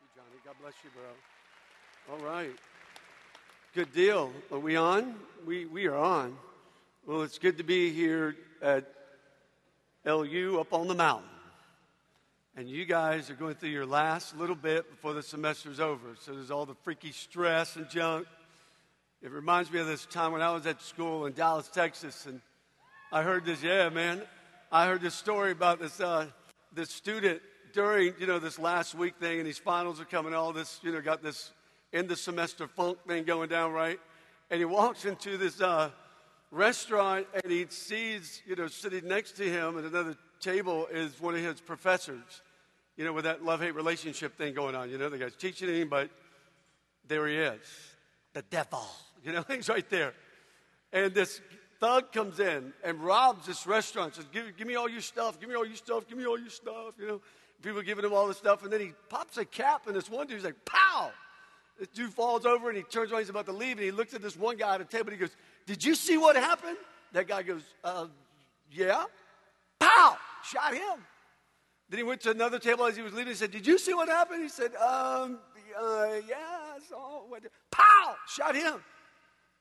you, Johnny. God bless you, bro. All right. Good deal. Are we on? We, we are on. Well, it's good to be here at LU up on the mountain. And you guys are going through your last little bit before the semester's over. So there's all the freaky stress and junk. It reminds me of this time when I was at school in Dallas, Texas, and I heard this, yeah, man. I heard this story about this, uh, this student during, you know, this last week thing, and these finals are coming, all this, you know, got this end of semester funk thing going down, right? And he walks into this uh, restaurant, and he sees, you know, sitting next to him at another table is one of his professors, you know, with that love hate relationship thing going on. You know, the guy's teaching him, but there he is, the devil, you know, he's right there. And this thug comes in and robs this restaurant, says, give, give me all your stuff, give me all your stuff, give me all your stuff, you know. People giving him all this stuff, and then he pops a cap, and this one dude's like, pow! This dude falls over, and he turns around, he's about to leave, and he looks at this one guy at a table, and he goes, Did you see what happened? That guy goes, uh, Yeah. Pow! Shot him. Then he went to another table as he was leaving. He said, Did you see what happened? He said, Um, uh, yeah, I saw what. Pow! Shot him.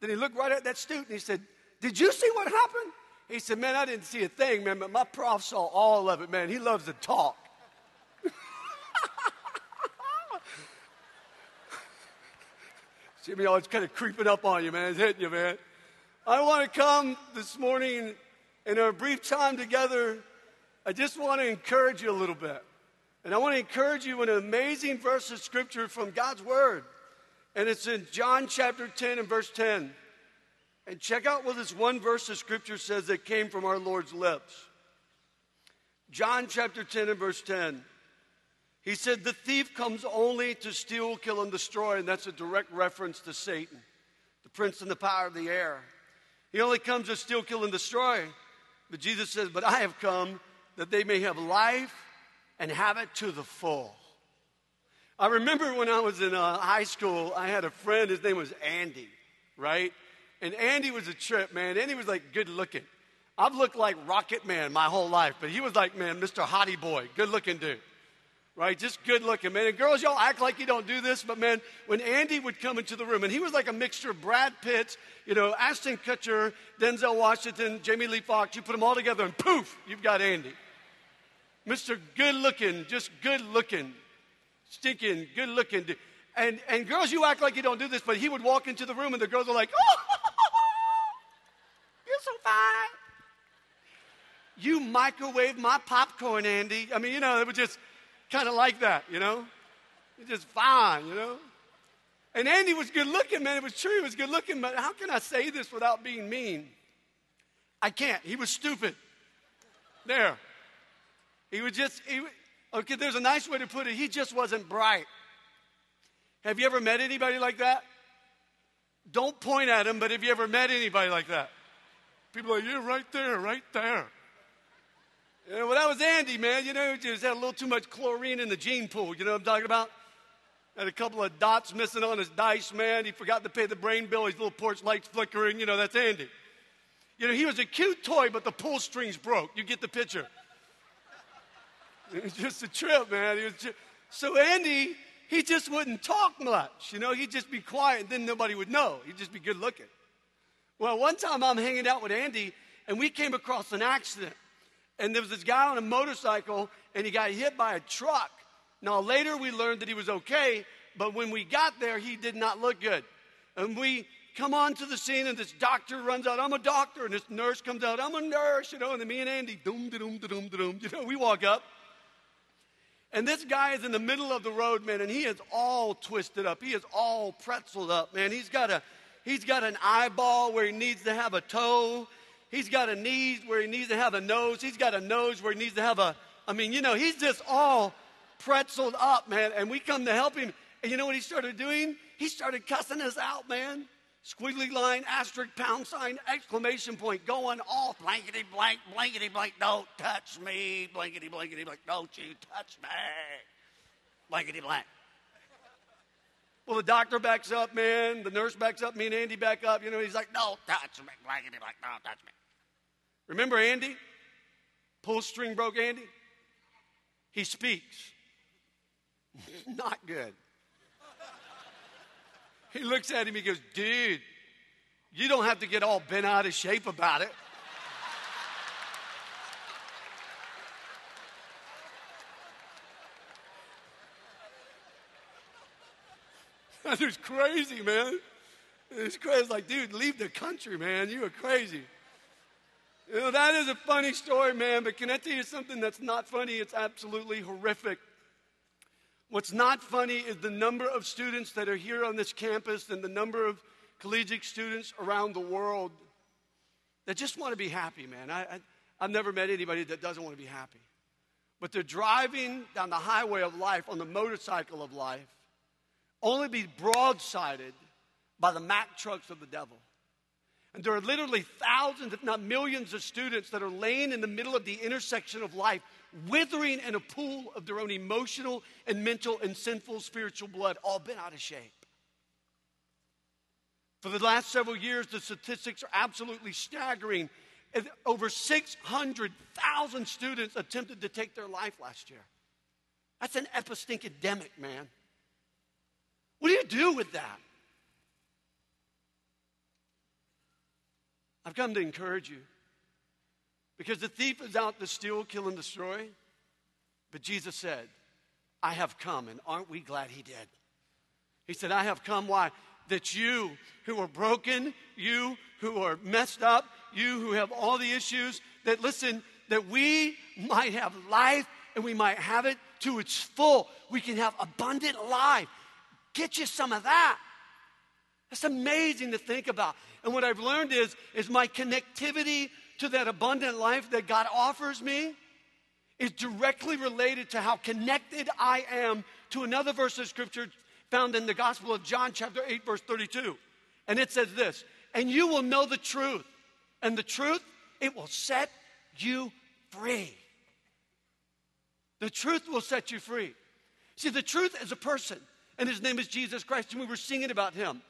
Then he looked right at that student and he said, Did you see what happened? He said, Man, I didn't see a thing, man, but my prof saw all of it, man. He loves to talk. Jimmy, always kind of creeping up on you, man. It's hitting you, man. I want to come this morning in our brief time together. I just want to encourage you a little bit. And I want to encourage you in an amazing verse of scripture from God's word. And it's in John chapter 10 and verse 10. And check out what this one verse of scripture says that came from our Lord's lips. John chapter 10 and verse 10. He said, The thief comes only to steal, kill, and destroy. And that's a direct reference to Satan, the prince and the power of the air. He only comes to steal, kill, and destroy. But Jesus says, But I have come that they may have life and have it to the full. I remember when I was in uh, high school, I had a friend, his name was Andy, right? And Andy was a trip, man. Andy was like good looking. I've looked like Rocket Man my whole life, but he was like, man, Mr. Hottie Boy, good looking dude right? Just good looking, man. And girls, y'all act like you don't do this, but man, when Andy would come into the room, and he was like a mixture of Brad Pitt, you know, Ashton Kutcher, Denzel Washington, Jamie Lee Foxx, you put them all together and poof, you've got Andy. Mr. Good looking, just good looking, stinking, good looking. And, and girls, you act like you don't do this, but he would walk into the room and the girls are like, oh, you're so fine. You microwave my popcorn, Andy. I mean, you know, it was just, kind of like that, you know? He's just fine, you know? And Andy was good looking, man. It was true, he was good looking, but how can I say this without being mean? I can't. He was stupid. There. He was just, he, okay, there's a nice way to put it. He just wasn't bright. Have you ever met anybody like that? Don't point at him, but have you ever met anybody like that? People are like, yeah, right there, right there. You know, well, that was Andy, man. You know, he just had a little too much chlorine in the gene pool. You know what I'm talking about? Had a couple of dots missing on his dice, man. He forgot to pay the brain bill. His little porch lights flickering. You know, that's Andy. You know, he was a cute toy, but the pull strings broke. You get the picture. It was just a trip, man. Just... So Andy, he just wouldn't talk much. You know, he'd just be quiet, and then nobody would know. He'd just be good looking. Well, one time I'm hanging out with Andy, and we came across an accident and there was this guy on a motorcycle and he got hit by a truck. Now, later we learned that he was okay, but when we got there, he did not look good. And we come on to the scene, and this doctor runs out, I'm a doctor, and this nurse comes out, I'm a nurse, you know, and then me and Andy, doom, doom, doom, doom, you know, we walk up. And this guy is in the middle of the road, man, and he is all twisted up. He is all pretzeled up, man. He's got a he's got an eyeball where he needs to have a toe. He's got a knee where he needs to have a nose. He's got a nose where he needs to have a, I mean, you know, he's just all pretzeled up, man. And we come to help him. And you know what he started doing? He started cussing us out, man. Squiggly line, asterisk, pound sign, exclamation point, going off. Blankety blank, blankety blank, don't touch me. Blankety blankety blank, don't you touch me. Blankety blank. Well, the doctor backs up, man. The nurse backs up. Me and Andy back up. You know, he's like, "Don't touch me, blankety blank, don't touch me." Remember Andy? Pull string broke Andy? He speaks. Not good. He looks at him, he goes, Dude, you don't have to get all bent out of shape about it. That was crazy, man. It's crazy. It's like, dude, leave the country, man. You are crazy. You know, that is a funny story, man, but can I tell you something that's not funny? It's absolutely horrific. What's not funny is the number of students that are here on this campus and the number of collegiate students around the world that just want to be happy, man. I, I, I've never met anybody that doesn't want to be happy. But they're driving down the highway of life on the motorcycle of life, only be broadsided by the Mack trucks of the devil. And there are literally thousands, if not millions, of students that are laying in the middle of the intersection of life, withering in a pool of their own emotional and mental and sinful spiritual blood, all bent out of shape. For the last several years, the statistics are absolutely staggering. Over 600,000 students attempted to take their life last year. That's an epistemic, man. What do you do with that? I've come to encourage you. Because the thief is out to steal, kill, and destroy. But Jesus said, I have come, and aren't we glad he did? He said, I have come. Why? That you who are broken, you who are messed up, you who have all the issues, that listen, that we might have life and we might have it to its full. We can have abundant life. Get you some of that. That's amazing to think about. And what I've learned is, is my connectivity to that abundant life that God offers me is directly related to how connected I am to another verse of scripture found in the Gospel of John, chapter 8, verse 32. And it says this, and you will know the truth, and the truth, it will set you free. The truth will set you free. See, the truth is a person, and his name is Jesus Christ, and we were singing about him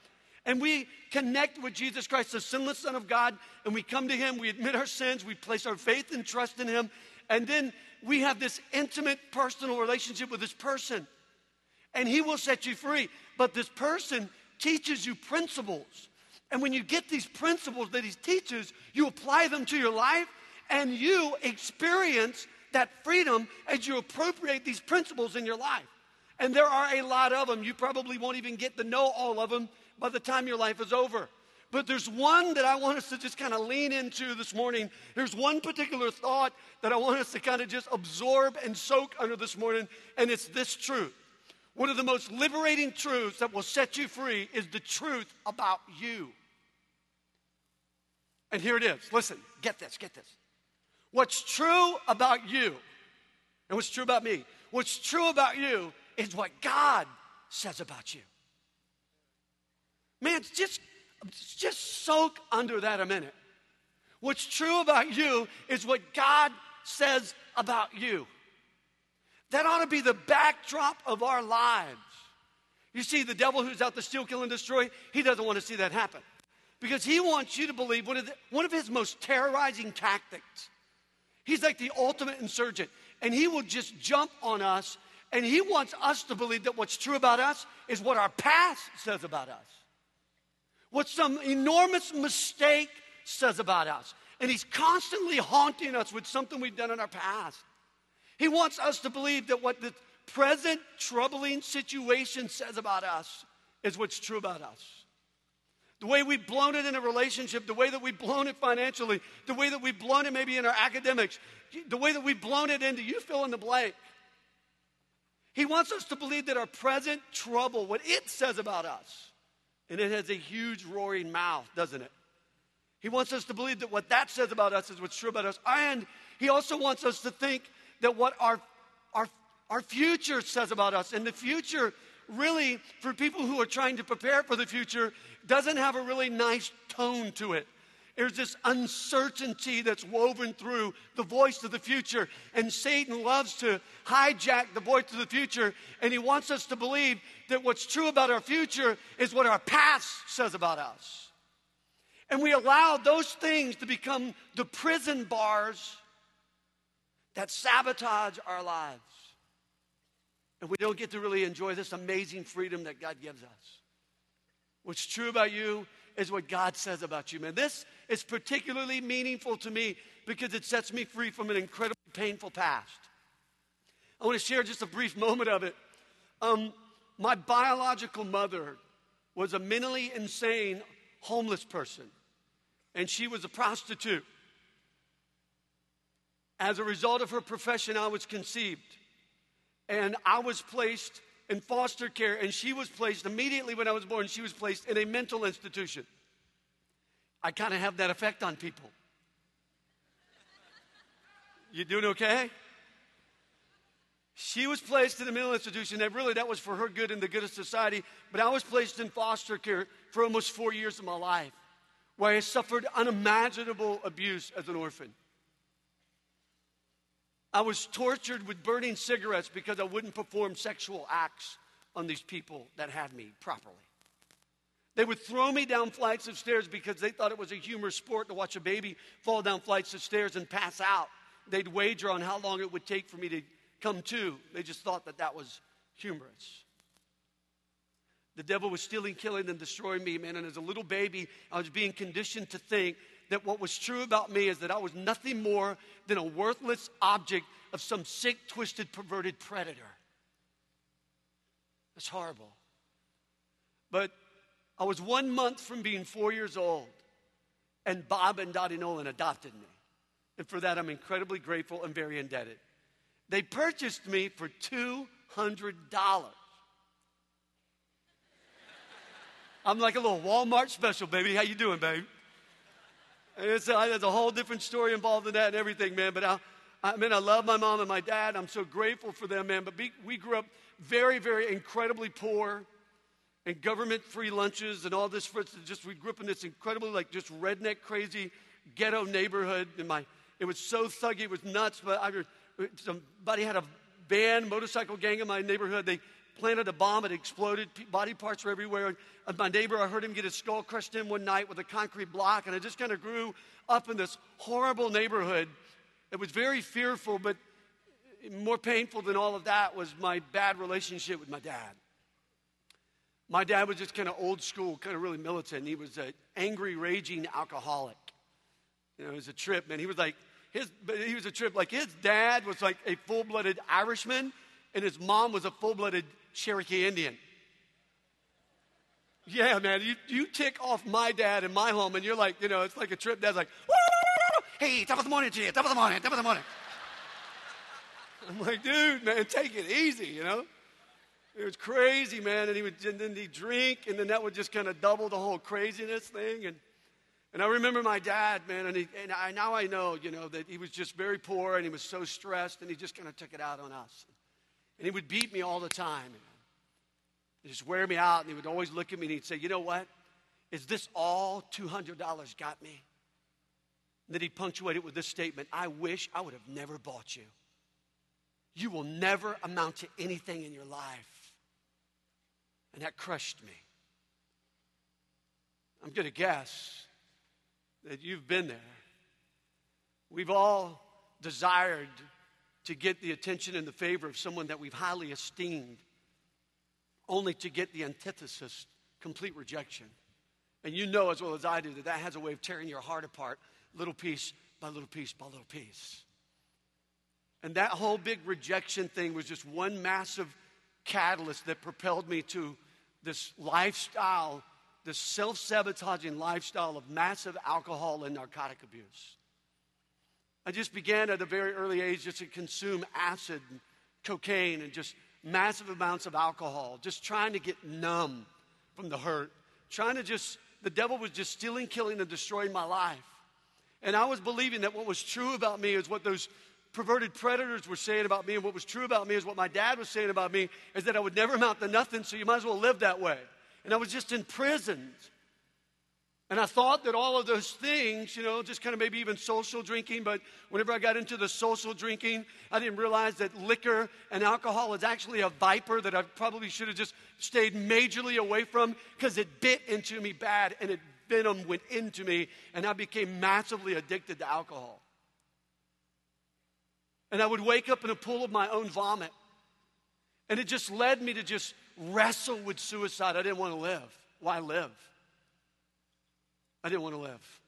and we connect with Jesus Christ, the sinless Son of God, and we come to Him, we admit our sins, we place our faith and trust in Him, and then we have this intimate personal relationship with this person. And He will set you free. But this person teaches you principles. And when you get these principles that He teaches, you apply them to your life, and you experience that freedom as you appropriate these principles in your life. And there are a lot of them. You probably won't even get to know all of them by the time your life is over. But there's one that I want us to just kind of lean into this morning. There's one particular thought that I want us to kind of just absorb and soak under this morning, and it's this truth. One of the most liberating truths that will set you free is the truth about you. And here it is. Listen, get this, get this. What's true about you, and what's true about me, what's true about you is what God says about you. Man, just, just soak under that a minute. What's true about you is what God says about you. That ought to be the backdrop of our lives. You see, the devil who's out to steal, kill, and destroy, he doesn't want to see that happen. Because he wants you to believe one of, the, one of his most terrorizing tactics. He's like the ultimate insurgent. And he will just jump on us, and he wants us to believe that what's true about us is what our past says about us what some enormous mistake says about us. And he's constantly haunting us with something we've done in our past. He wants us to believe that what the present troubling situation says about us is what's true about us. The way we've blown it in a relationship, the way that we've blown it financially, the way that we've blown it maybe in our academics, the way that we've blown it into you fill in the blank. He wants us to believe that our present trouble, what it says about us, and it has a huge roaring mouth, doesn't it? He wants us to believe that what that says about us is what's true about us. And he also wants us to think that what our, our, our future says about us. And the future, really, for people who are trying to prepare for the future, doesn't have a really nice tone to it. There's this uncertainty that's woven through the voice of the future. And Satan loves to hijack the voice of the future. And he wants us to believe that what's true about our future is what our past says about us. And we allow those things to become the prison bars that sabotage our lives. And we don't get to really enjoy this amazing freedom that God gives us. What's true about you is what God says about you, man. This is particularly meaningful to me because it sets me free from an incredibly painful past. I want to share just a brief moment of it. Um, my biological mother was a mentally insane homeless person, and she was a prostitute. As a result of her profession, I was conceived, and I was placed in foster care, and she was placed immediately when I was born, she was placed in a mental institution. I kind of have that effect on people. You doing okay? She was placed in a mental institution, and really that was for her good and the good of society. But I was placed in foster care for almost four years of my life, where I suffered unimaginable abuse as an orphan. I was tortured with burning cigarettes because I wouldn't perform sexual acts on these people that had me properly. They would throw me down flights of stairs because they thought it was a humorous sport to watch a baby fall down flights of stairs and pass out. They'd wager on how long it would take for me to come to. They just thought that that was humorous. The devil was stealing, killing, and destroying me, man. And as a little baby, I was being conditioned to think that what was true about me is that I was nothing more than a worthless object of some sick, twisted, perverted predator. That's horrible. But I was one month from being four years old, and Bob and Dottie Nolan adopted me. And for that, I'm incredibly grateful and very indebted. They purchased me for $200. I'm like a little Walmart special, baby. How you doing, babe? It's a, there's a whole different story involved in that and everything, man. But I, I mean, I love my mom and my dad. I'm so grateful for them, man. But we, we grew up very, very incredibly poor and government free lunches and all this. For, just we grew up in this incredibly, like, just redneck, crazy ghetto neighborhood. And my, it was so thuggy, it was nuts. But I, somebody had a band, motorcycle gang in my neighborhood. They planted a bomb, it exploded, body parts were everywhere. And my neighbor, I heard him get his skull crushed in one night with a concrete block, and I just kind of grew up in this horrible neighborhood. It was very fearful, but more painful than all of that was my bad relationship with my dad. My dad was just kind of old school, kind of really militant. He was an angry, raging alcoholic. You know, it was a trip, man. He was like his, he was a trip. Like his dad was like a full blooded Irishman, and his mom was a full blooded Cherokee Indian. Yeah, man, you, you tick off my dad in my home, and you're like, you know, it's like a trip. Dad's like, hey, top of the morning to you, top of the morning, top of the morning. I'm like, dude, man, take it easy, you know? It was crazy, man. And he would, and then he'd drink, and then that would just kind of double the whole craziness thing. And and I remember my dad, man, and, he, and I, now I know, you know, that he was just very poor and he was so stressed and he just kind of took it out on us. And he would beat me all the time. And just wear me out and he would always look at me and he'd say, you know what? Is this all $200 got me? And then he'd punctuate it with this statement I wish I would have never bought you. You will never amount to anything in your life. And that crushed me. I'm going to guess that you've been there. We've all desired to get the attention and the favor of someone that we've highly esteemed, only to get the antithesis complete rejection. And you know as well as I do that that has a way of tearing your heart apart, little piece by little piece by little piece. And that whole big rejection thing was just one massive catalyst that propelled me to this lifestyle this self sabotaging lifestyle of massive alcohol and narcotic abuse. I just began at a very early age just to consume acid and cocaine and just massive amounts of alcohol, just trying to get numb from the hurt, trying to just, the devil was just stealing, killing, and destroying my life. And I was believing that what was true about me is what those perverted predators were saying about me, and what was true about me is what my dad was saying about me, is that I would never amount to nothing, so you might as well live that way and I was just imprisoned. And I thought that all of those things, you know, just kind of maybe even social drinking, but whenever I got into the social drinking, I didn't realize that liquor and alcohol is actually a viper that I probably should have just stayed majorly away from because it bit into me bad and it venom went into me and I became massively addicted to alcohol. And I would wake up in a pool of my own vomit And it just led me to just wrestle with suicide. I didn't want to live. Why live? I didn't want to live.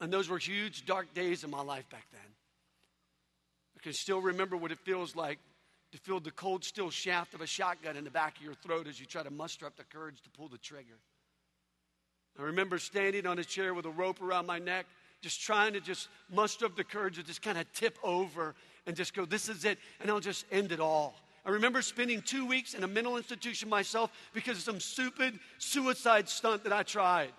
And those were huge, dark days in my life back then. I can still remember what it feels like to feel the cold, steel shaft of a shotgun in the back of your throat as you try to muster up the courage to pull the trigger. I remember standing on a chair with a rope around my neck, just trying to just muster up the courage to just kind of tip over and just go, this is it, and I'll just end it all. I remember spending two weeks in a mental institution myself because of some stupid suicide stunt that I tried.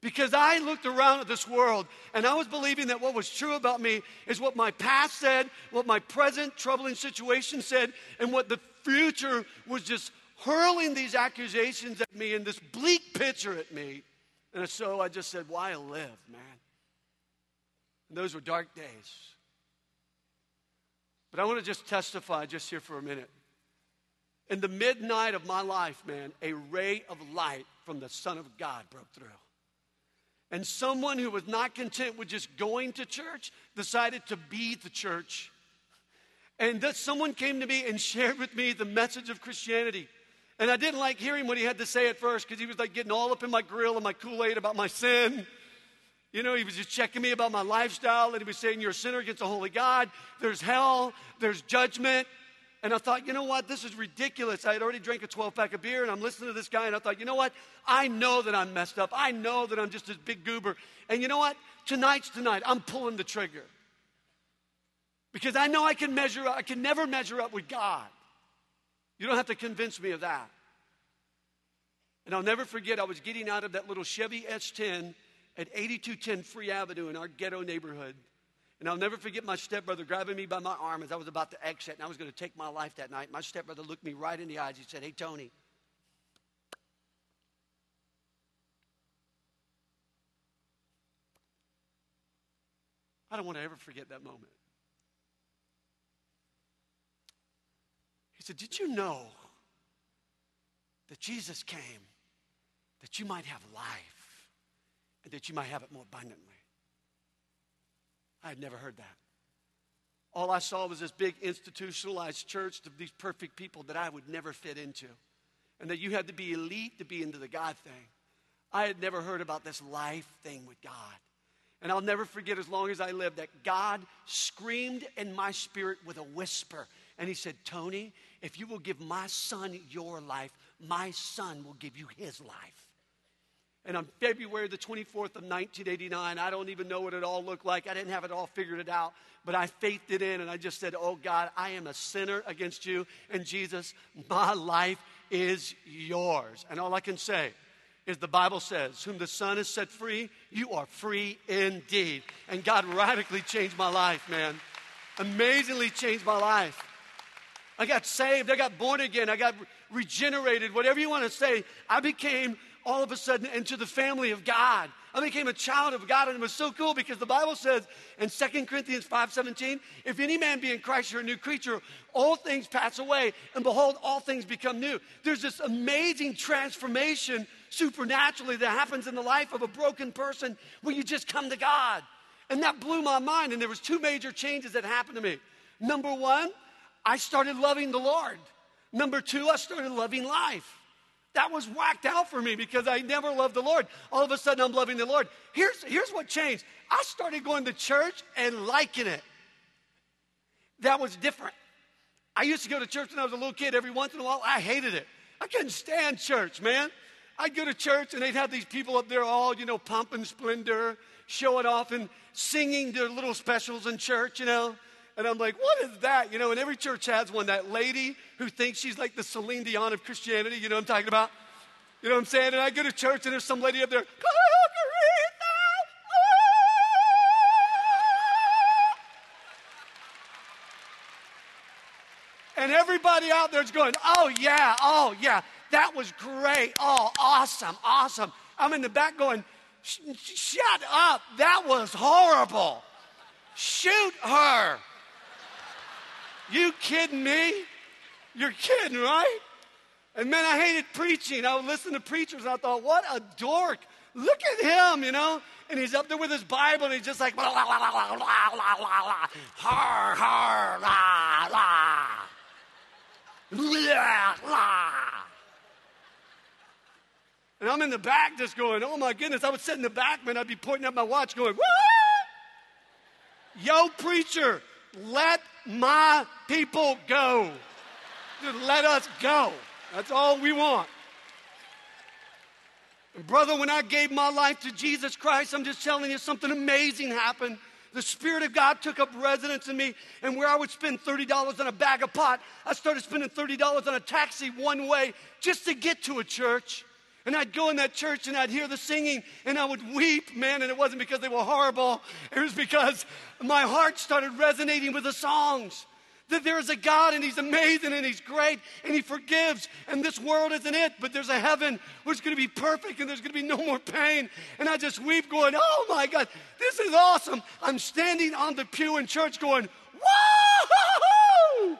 Because I looked around at this world and I was believing that what was true about me is what my past said, what my present troubling situation said, and what the future was just hurling these accusations at me and this bleak picture at me. And so I just said, Why live, man? And those were dark days. But I want to just testify just here for a minute. In the midnight of my life, man, a ray of light from the Son of God broke through. And someone who was not content with just going to church decided to be the church. And that someone came to me and shared with me the message of Christianity. And I didn't like hearing what he had to say at first because he was like getting all up in my grill and my Kool Aid about my sin. You know, he was just checking me about my lifestyle and he was saying, You're a sinner against a holy God. There's hell, there's judgment. And I thought, you know what? This is ridiculous. I had already drank a 12 pack of beer and I'm listening to this guy and I thought, you know what? I know that I'm messed up. I know that I'm just this big goober. And you know what? Tonight's tonight. I'm pulling the trigger. Because I know I can measure up, I can never measure up with God. You don't have to convince me of that. And I'll never forget, I was getting out of that little Chevy S10 at 8210 Free Avenue in our ghetto neighborhood. And I'll never forget my stepbrother grabbing me by my arm as I was about to exit and I was going to take my life that night. My stepbrother looked me right in the eyes. He said, Hey, Tony. I don't want to ever forget that moment. He said, Did you know that Jesus came that you might have life and that you might have it more abundantly? I had never heard that. All I saw was this big institutionalized church of these perfect people that I would never fit into. And that you had to be elite to be into the God thing. I had never heard about this life thing with God. And I'll never forget as long as I live that God screamed in my spirit with a whisper. And He said, Tony, if you will give my son your life, my son will give you his life. And on February the 24th of 1989, I don't even know what it all looked like. I didn't have it all figured it out, but I faithed it in and I just said, Oh God, I am a sinner against you. And Jesus, my life is yours. And all I can say is the Bible says, Whom the Son has set free, you are free indeed. And God radically changed my life, man. Amazingly changed my life. I got saved. I got born again. I got regenerated. Whatever you want to say, I became all of a sudden into the family of God. I became a child of God, and it was so cool because the Bible says in 2 Corinthians 5:17, if any man be in Christ, you're a new creature, all things pass away, and behold, all things become new. There's this amazing transformation supernaturally that happens in the life of a broken person when you just come to God. And that blew my mind. And there was two major changes that happened to me. Number one, I started loving the Lord. Number two, I started loving life. That was whacked out for me because I never loved the Lord. All of a sudden, I'm loving the Lord. Here's, here's what changed I started going to church and liking it. That was different. I used to go to church when I was a little kid every once in a while. I hated it. I couldn't stand church, man. I'd go to church and they'd have these people up there all, you know, pomp and splendor, showing off and singing their little specials in church, you know. And I'm like, what is that? You know, and every church has one, that lady who thinks she's like the Celine Dion of Christianity. You know what I'm talking about? You know what I'm saying? And I go to church and there's some lady up there, And everybody out there's going, oh yeah, oh yeah, that was great. Oh, awesome, awesome. I'm in the back going, shut up, that was horrible. Shoot her. You kidding me? You're kidding, right? And man, I hated preaching. I would listen to preachers and I thought, what a dork. Look at him, you know? And he's up there with his Bible and he's just like, la, la, la, la, la, la, la, har, har, la, la, la, la. And I'm in the back just going, oh my goodness. I would sit in the back, man. I'd be pointing at my watch going, woo! Yo, preacher, let my people go. Just let us go. That's all we want. And brother, when I gave my life to Jesus Christ, I'm just telling you something amazing happened. The Spirit of God took up residence in me, and where I would spend $30 on a bag of pot, I started spending $30 on a taxi one way just to get to a church. And I'd go in that church and I'd hear the singing and I would weep, man. And it wasn't because they were horrible, it was because my heart started resonating with the songs. That there is a God and He's amazing and He's great and He forgives. And this world isn't it, but there's a heaven where it's going to be perfect and there's going to be no more pain. And I just weep, going, Oh my God, this is awesome. I'm standing on the pew in church going, Whoa!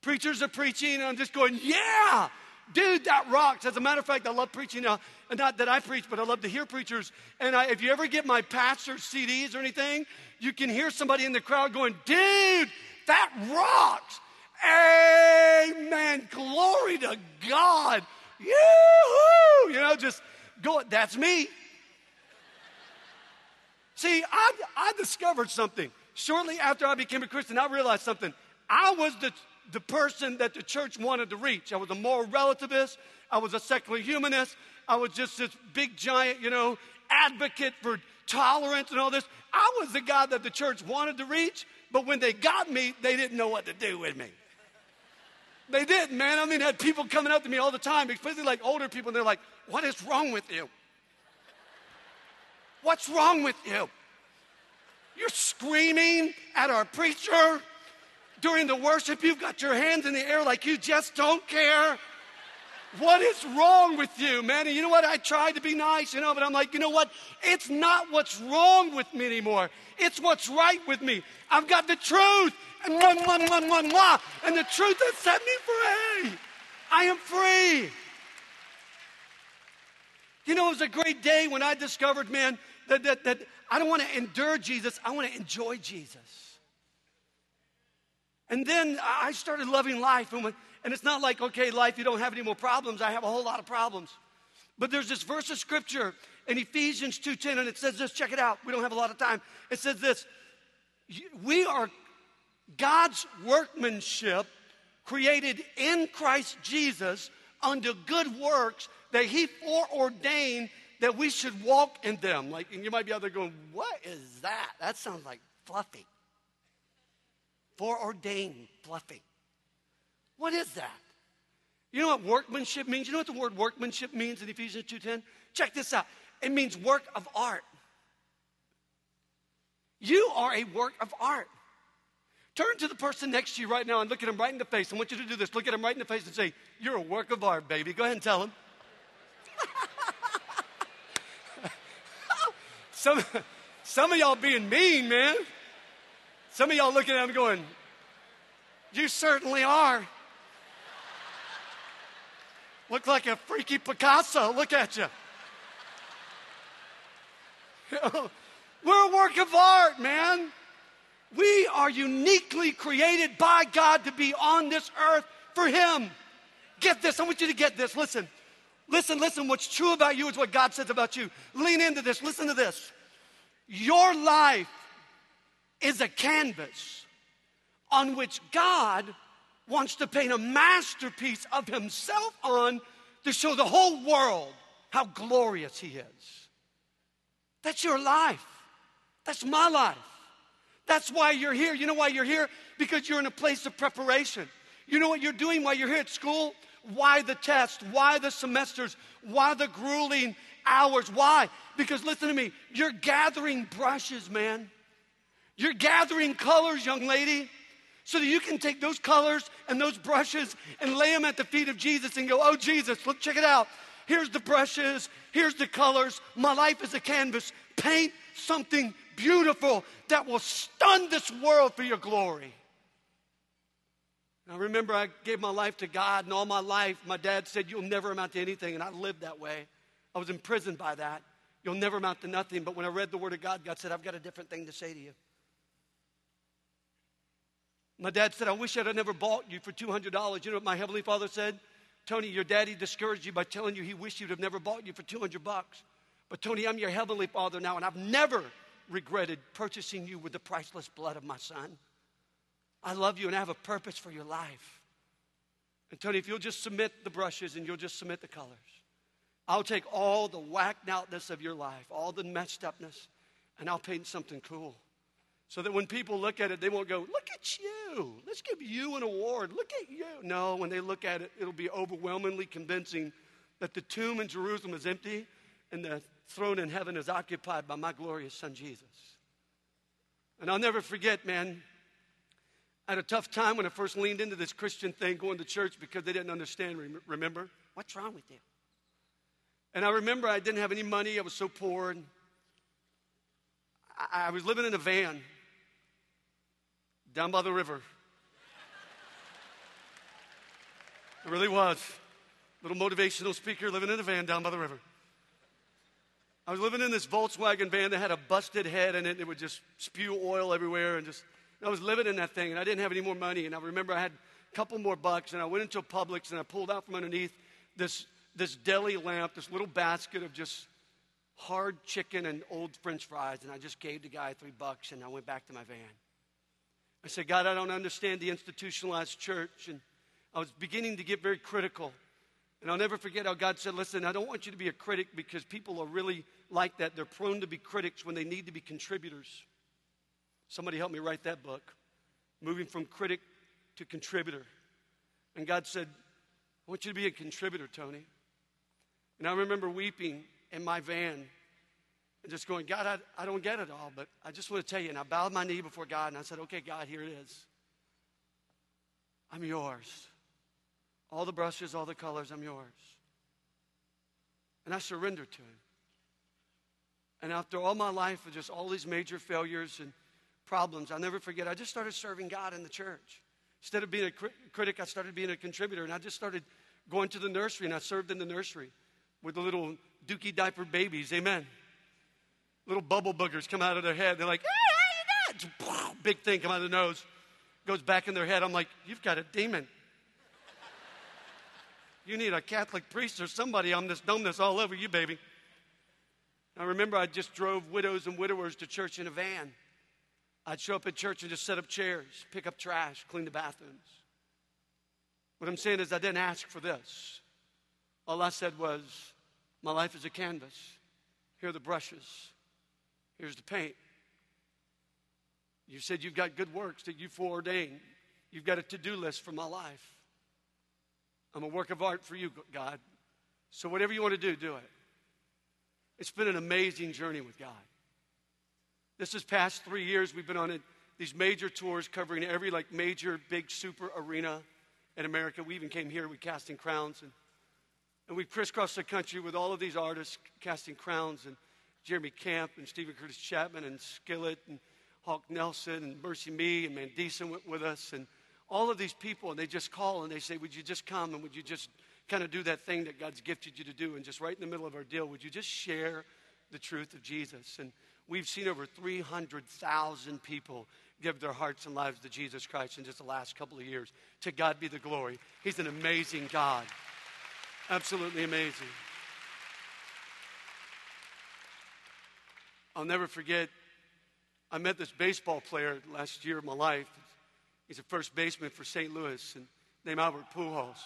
Preachers are preaching and I'm just going, Yeah! Dude, that rocks. As a matter of fact, I love preaching. And not that I preach, but I love to hear preachers. And I, if you ever get my pastor's CDs or anything, you can hear somebody in the crowd going, dude, that rocks. Amen. Glory to God. Yoo-hoo! You know, just go. That's me. See, I, I discovered something. Shortly after I became a Christian, I realized something. I was the the person that the church wanted to reach. I was a moral relativist. I was a secular humanist. I was just this big, giant, you know, advocate for tolerance and all this. I was the guy that the church wanted to reach, but when they got me, they didn't know what to do with me. They didn't, man. I mean, had people coming up to me all the time, especially like older people, and they're like, What is wrong with you? What's wrong with you? You're screaming at our preacher during the worship, you've got your hands in the air like you just don't care. What is wrong with you, man? And you know what? I tried to be nice, you know, but I'm like, you know what? It's not what's wrong with me anymore. It's what's right with me. I've got the truth. And one, one, one, one, one. And the truth has set me free. I am free. You know, it was a great day when I discovered, man, that, that, that I don't want to endure Jesus, I want to enjoy Jesus. And then I started loving life. And, when, and it's not like, okay, life, you don't have any more problems. I have a whole lot of problems. But there's this verse of scripture in Ephesians 2.10, and it says this, check it out. We don't have a lot of time. It says this, we are God's workmanship created in Christ Jesus unto good works that he foreordained that we should walk in them. Like, and you might be out there going, what is that? That sounds like fluffy foreordained fluffy. What is that? You know what workmanship means? You know what the word workmanship means in Ephesians 2:10? Check this out. It means work of art. You are a work of art. Turn to the person next to you right now and look at him right in the face. I want you to do this. Look at him right in the face and say, You're a work of art, baby. Go ahead and tell him. some, some of y'all being mean, man. Some of y'all looking at him going, You certainly are. Look like a freaky Picasso. Look at you. We're a work of art, man. We are uniquely created by God to be on this earth for Him. Get this. I want you to get this. Listen. Listen, listen. What's true about you is what God says about you. Lean into this. Listen to this. Your life is a canvas on which God wants to paint a masterpiece of Himself on to show the whole world how glorious He is. That's your life. That's my life. That's why you're here. You know why you're here? Because you're in a place of preparation. You know what you're doing while you're here at school? Why the test? Why the semesters? Why the grueling hours? Why? Because listen to me, you're gathering brushes, man. You're gathering colors, young lady, so that you can take those colors and those brushes and lay them at the feet of Jesus and go, Oh, Jesus, look, check it out. Here's the brushes, here's the colors. My life is a canvas. Paint something beautiful that will stun this world for your glory. Now, remember, I gave my life to God, and all my life, my dad said, You'll never amount to anything, and I lived that way. I was imprisoned by that. You'll never amount to nothing. But when I read the Word of God, God said, I've got a different thing to say to you. My dad said, I wish I'd have never bought you for $200. You know what my Heavenly Father said? Tony, your daddy discouraged you by telling you he wished you'd have never bought you for 200 bucks. But Tony, I'm your Heavenly Father now, and I've never regretted purchasing you with the priceless blood of my son. I love you and I have a purpose for your life. And Tony, if you'll just submit the brushes and you'll just submit the colors, I'll take all the whacked outness of your life, all the messed upness, and I'll paint something cool. So that when people look at it, they won't go, Look at you. Let's give you an award. Look at you. No, when they look at it, it'll be overwhelmingly convincing that the tomb in Jerusalem is empty and the throne in heaven is occupied by my glorious son Jesus. And I'll never forget, man, I had a tough time when I first leaned into this Christian thing going to church because they didn't understand. Remember? What's wrong with you? And I remember I didn't have any money. I was so poor. And I, I was living in a van down by the river. It really was. Little motivational speaker living in a van down by the river. I was living in this Volkswagen van that had a busted head in it. And it would just spew oil everywhere and just, I was living in that thing and I didn't have any more money. And I remember I had a couple more bucks and I went into a Publix and I pulled out from underneath this, this deli lamp, this little basket of just hard chicken and old french fries. And I just gave the guy three bucks and I went back to my van. I said, God, I don't understand the institutionalized church. And I was beginning to get very critical. And I'll never forget how God said, Listen, I don't want you to be a critic because people are really like that. They're prone to be critics when they need to be contributors. Somebody help me write that book. Moving from critic to contributor. And God said, I want you to be a contributor, Tony. And I remember weeping in my van just going, God, I, I don't get it all, but I just want to tell you. And I bowed my knee before God and I said, Okay, God, here it is. I'm yours. All the brushes, all the colors, I'm yours. And I surrendered to Him. And after all my life of just all these major failures and problems, I'll never forget, I just started serving God in the church. Instead of being a crit- critic, I started being a contributor. And I just started going to the nursery, and I served in the nursery with the little dookie diaper babies. Amen. Little bubble boogers come out of their head. They're like, ah, ah, hey, big thing come out of the nose, goes back in their head. I'm like, you've got a demon. You need a Catholic priest or somebody on this dumbness all over you, baby. I remember I just drove widows and widowers to church in a van. I'd show up at church and just set up chairs, pick up trash, clean the bathrooms. What I'm saying is, I didn't ask for this. All I said was, My life is a canvas. Here are the brushes. Here's the paint. You said you've got good works that you foreordained. You've got a to do list for my life. I'm a work of art for you, God. So whatever you want to do, do it. It's been an amazing journey with God. This has past three years, we've been on these major tours covering every like major big super arena in America. We even came here with Casting Crowns, and, and we crisscrossed the country with all of these artists casting crowns, and Jeremy Camp and Steven Curtis Chapman and Skillet and Hawk Nelson and Mercy Me and Mandisa went with us, and all of these people, and they just call and they say, Would you just come and would you just kind of do that thing that God's gifted you to do? And just right in the middle of our deal, would you just share the truth of Jesus? And we've seen over 300,000 people give their hearts and lives to Jesus Christ in just the last couple of years. To God be the glory. He's an amazing God. Absolutely amazing. I'll never forget, I met this baseball player last year of my life. He's a first baseman for St. Louis and named Albert Pujols.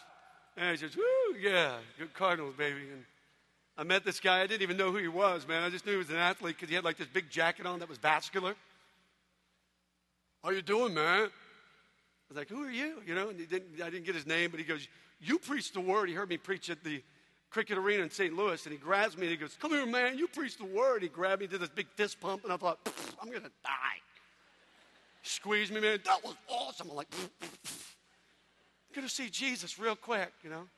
And he says, woo, yeah, good Cardinals, baby. And I met this guy. I didn't even know who he was, man. I just knew he was an athlete because he had like this big jacket on that was vascular. How you doing, man? I was like, who are you? You know, and didn't, I didn't get his name, but he goes, you preach the word. He heard me preach at the cricket arena in St. Louis, and he grabs me and he goes, come here, man, you preach the word. He grabbed me, did this big fist pump, and I thought, I'm going to die squeezed me, man. That was awesome. I'm like, good to see Jesus real quick, you know.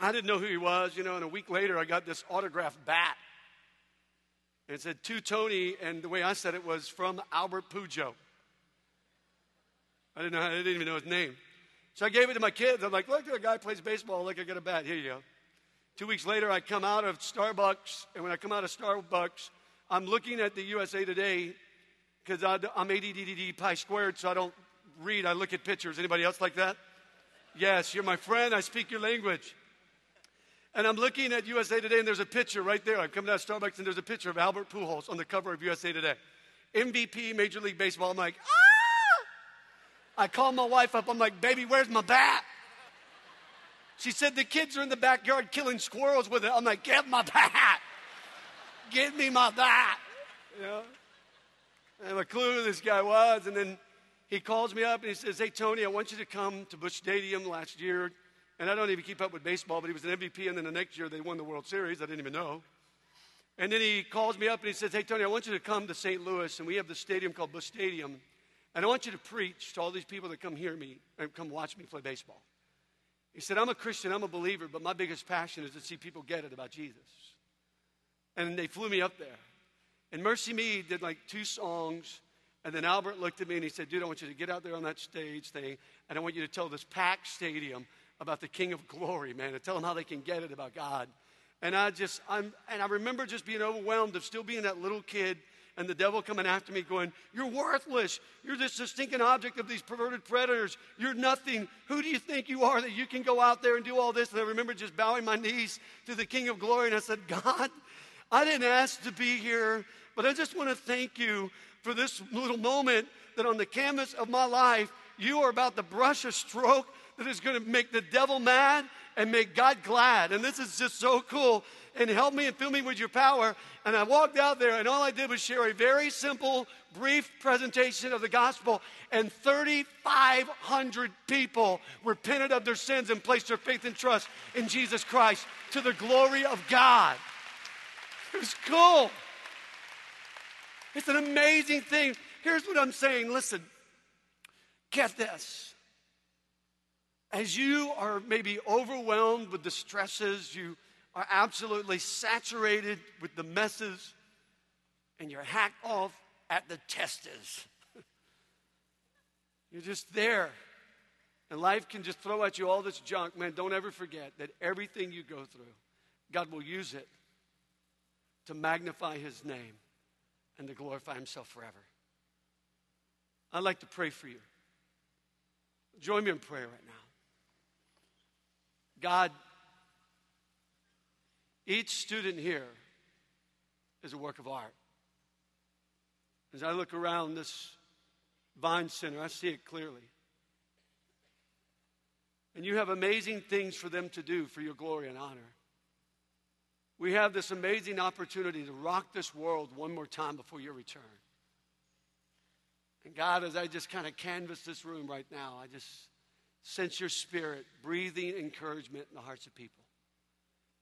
I didn't know who he was, you know, and a week later I got this autographed bat. And it said to Tony, and the way I said it was from Albert Pujo. I didn't know, I didn't even know his name. So I gave it to my kids. I'm like, look, the guy plays baseball. Look, I got a bat. Here you go. Two weeks later, I come out of Starbucks, and when I come out of Starbucks, I'm looking at the USA Today because I'm ADDD pi squared, so I don't read. I look at pictures. Anybody else like that? Yes, you're my friend. I speak your language. And I'm looking at USA Today, and there's a picture right there. I'm coming out of Starbucks, and there's a picture of Albert Pujols on the cover of USA Today. MVP, Major League Baseball. I'm like, ah! I call my wife up. I'm like, baby, where's my bat? She said, the kids are in the backyard killing squirrels with it. I'm like, get my bat. Give me my bat. You know? I have a clue who this guy was. And then he calls me up and he says, Hey, Tony, I want you to come to Busch Stadium last year. And I don't even keep up with baseball, but he was an MVP. And then the next year they won the World Series. I didn't even know. And then he calls me up and he says, Hey, Tony, I want you to come to St. Louis. And we have the stadium called Busch Stadium. And I want you to preach to all these people that come hear me and come watch me play baseball. He said, I'm a Christian, I'm a believer, but my biggest passion is to see people get it about Jesus. And they flew me up there. And MercyMe did like two songs. And then Albert looked at me and he said, Dude, I want you to get out there on that stage thing. And I want you to tell this packed stadium about the King of Glory, man, and tell them how they can get it about God. And I just, I'm, and I remember just being overwhelmed of still being that little kid and the devil coming after me going, You're worthless. You're just a stinking object of these perverted predators. You're nothing. Who do you think you are that you can go out there and do all this? And I remember just bowing my knees to the King of Glory and I said, God, I didn't ask to be here, but I just want to thank you for this little moment that on the canvas of my life, you are about to brush a stroke that is going to make the devil mad and make God glad. And this is just so cool. And help me and fill me with your power. And I walked out there, and all I did was share a very simple, brief presentation of the gospel. And 3,500 people repented of their sins and placed their faith and trust in Jesus Christ to the glory of God. It's cool. It's an amazing thing. Here's what I'm saying listen, get this. As you are maybe overwhelmed with the stresses, you are absolutely saturated with the messes, and you're hacked off at the testes. you're just there. And life can just throw at you all this junk. Man, don't ever forget that everything you go through, God will use it to magnify his name and to glorify himself forever. I'd like to pray for you. Join me in prayer right now. God, each student here is a work of art. As I look around this Vines Center, I see it clearly. And you have amazing things for them to do for your glory and honor we have this amazing opportunity to rock this world one more time before your return. And God, as I just kind of canvass this room right now, I just sense your spirit breathing encouragement in the hearts of people.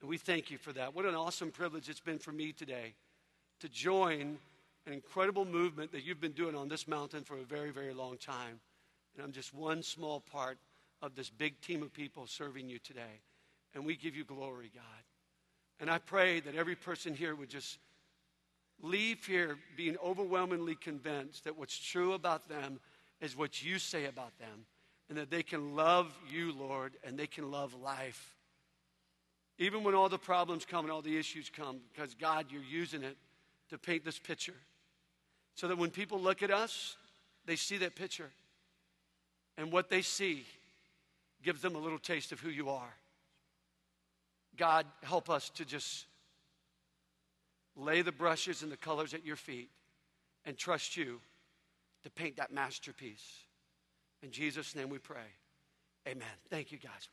And we thank you for that. What an awesome privilege it's been for me today to join an incredible movement that you've been doing on this mountain for a very, very long time. And I'm just one small part of this big team of people serving you today. And we give you glory, God. And I pray that every person here would just leave here being overwhelmingly convinced that what's true about them is what you say about them, and that they can love you, Lord, and they can love life. Even when all the problems come and all the issues come, because God, you're using it to paint this picture. So that when people look at us, they see that picture. And what they see gives them a little taste of who you are. God, help us to just lay the brushes and the colors at your feet and trust you to paint that masterpiece. In Jesus' name we pray. Amen. Thank you, guys.